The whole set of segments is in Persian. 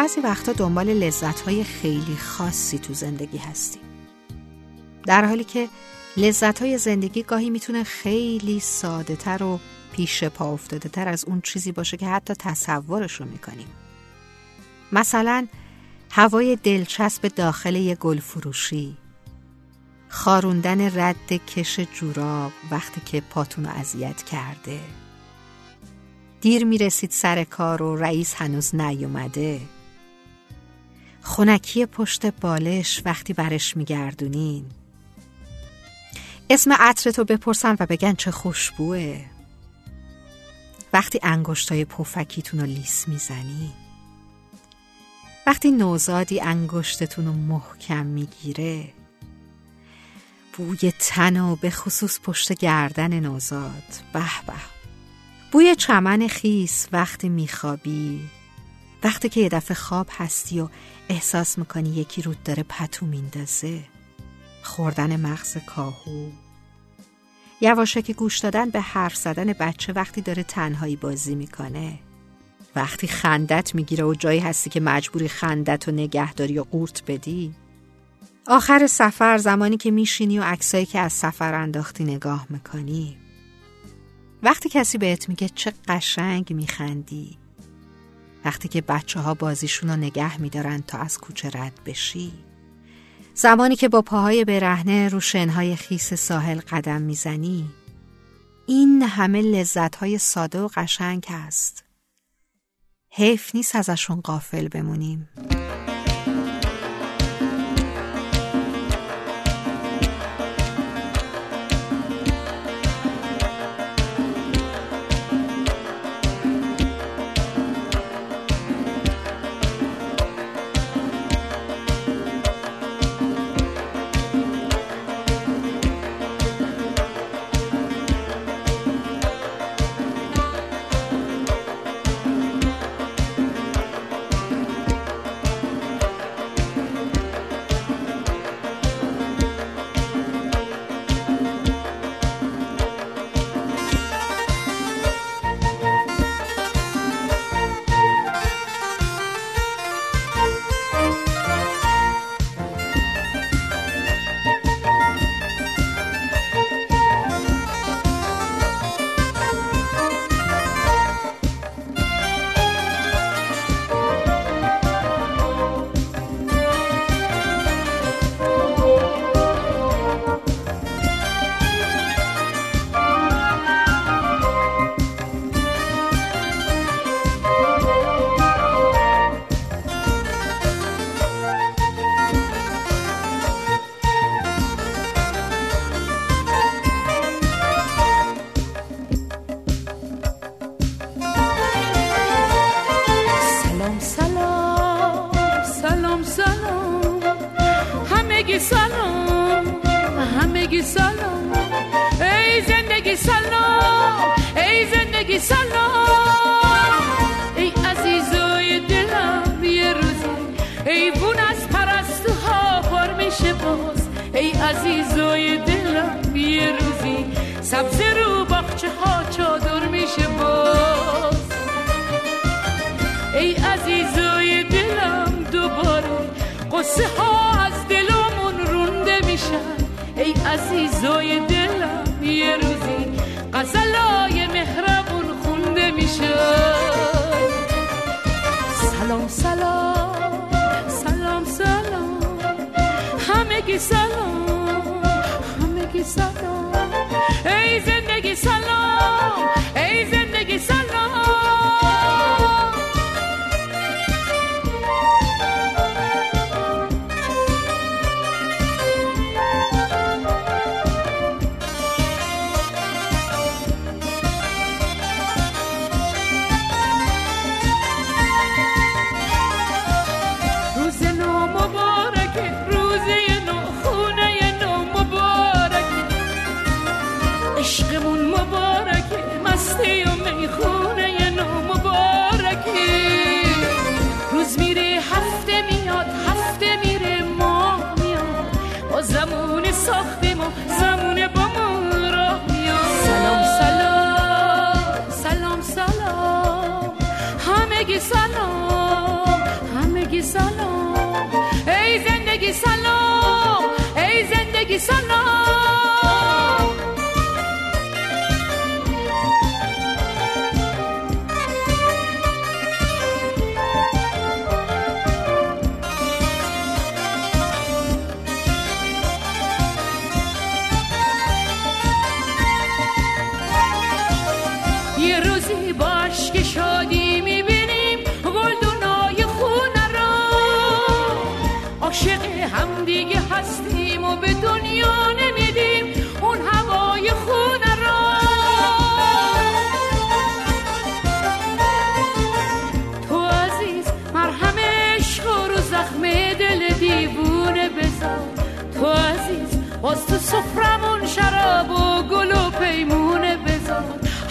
بعضی وقتا دنبال لذت های خیلی خاصی تو زندگی هستیم. در حالی که لذت های زندگی گاهی می‌تونه خیلی ساده تر و پیش پا افتاده تر از اون چیزی باشه که حتی تصورش رو می‌کنیم. مثلا هوای دلچسب داخل یه گل فروشی خاروندن رد کش جوراب وقتی که پاتون اذیت کرده. دیر می‌رسید سر کار و رئیس هنوز نیومده. خونکی پشت بالش وقتی برش میگردونین. اسم عطرتو بپرسن و بگن چه خوشبوه. وقتی انگشتای پفکیتون رو لیس می‌زنین. وقتی نوزادی انگشتتون رو محکم می‌گیره. بوی تن و به خصوص پشت گردن نوزاد. به به. بوی چمن خیس وقتی میخوابی. وقتی که یه دفعه خواب هستی و احساس می‌کنی یکی رود داره پتو میندازه. خوردن مغز کاهو. یواشکی گوش دادن به حرف زدن بچه وقتی داره تنهایی بازی می‌کنه. وقتی خندت می‌گیره و جایی هستی که مجبوری خندت و نگهداری و قورت بدی. آخر سفر زمانی که میشینی و عکسایی که از سفر انداختی نگاه می‌کنی. وقتی کسی بهت میگه چه قشنگ میخندی. وقتی که بچه ها بازیشون رو نگه میدارن تا از کوچه رد بشی. زمانی که با پاهای برهنه رو شنهای خیس ساحل قدم می‌زنی این همه لذت های ساده و قشنگ هست. حیف نیست ازشون قافل بمونیم. ای عزیزای دلم دوباره قصه ها از دلمون رونده میشن. ای عزیزای دلم یه روزی غزلای مهربون خونده سلام سلام سلام. زندگی سلام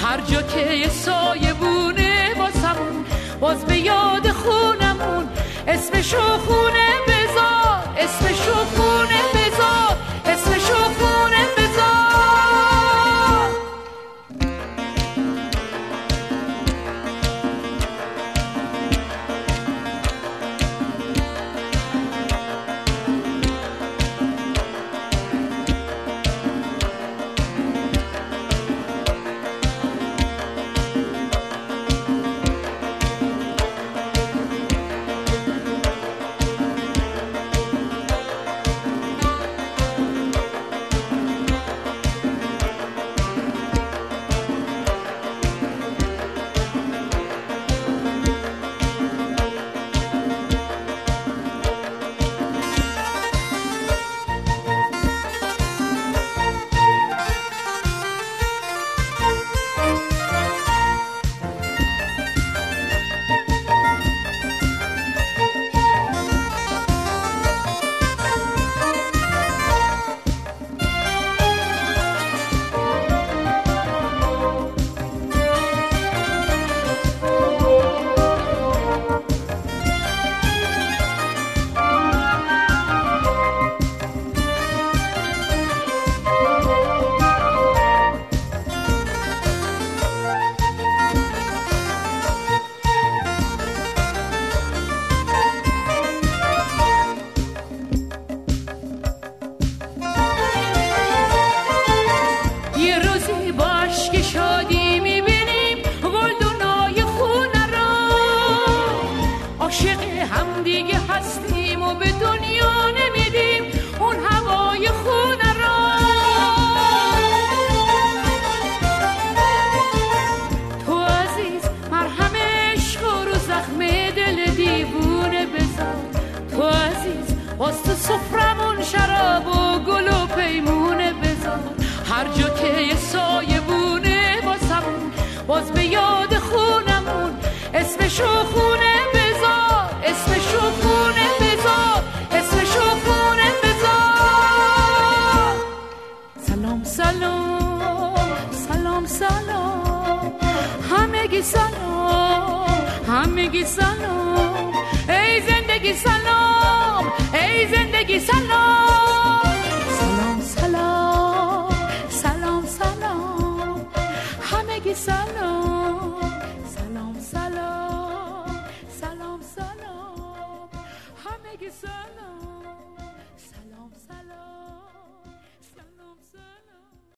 هر جا که یه سایه بونه واسمون باز به یاد خونمون. اسمشو خونه بذار اسمشو عاشق همدیگه هستیم و به دنیا نمیدیم اون هوای خونه را. تو عزیز مرهم عشق رو زخم دل دیوونه بذار تو عزیز باز تو سفرمون شراب و گل و پیمونه بذار هر جا که یه سایه بونه واسمون باز به یاد خونمون اسمشو خونه همگی سلام ای زندگی سلام ای زندگی سلام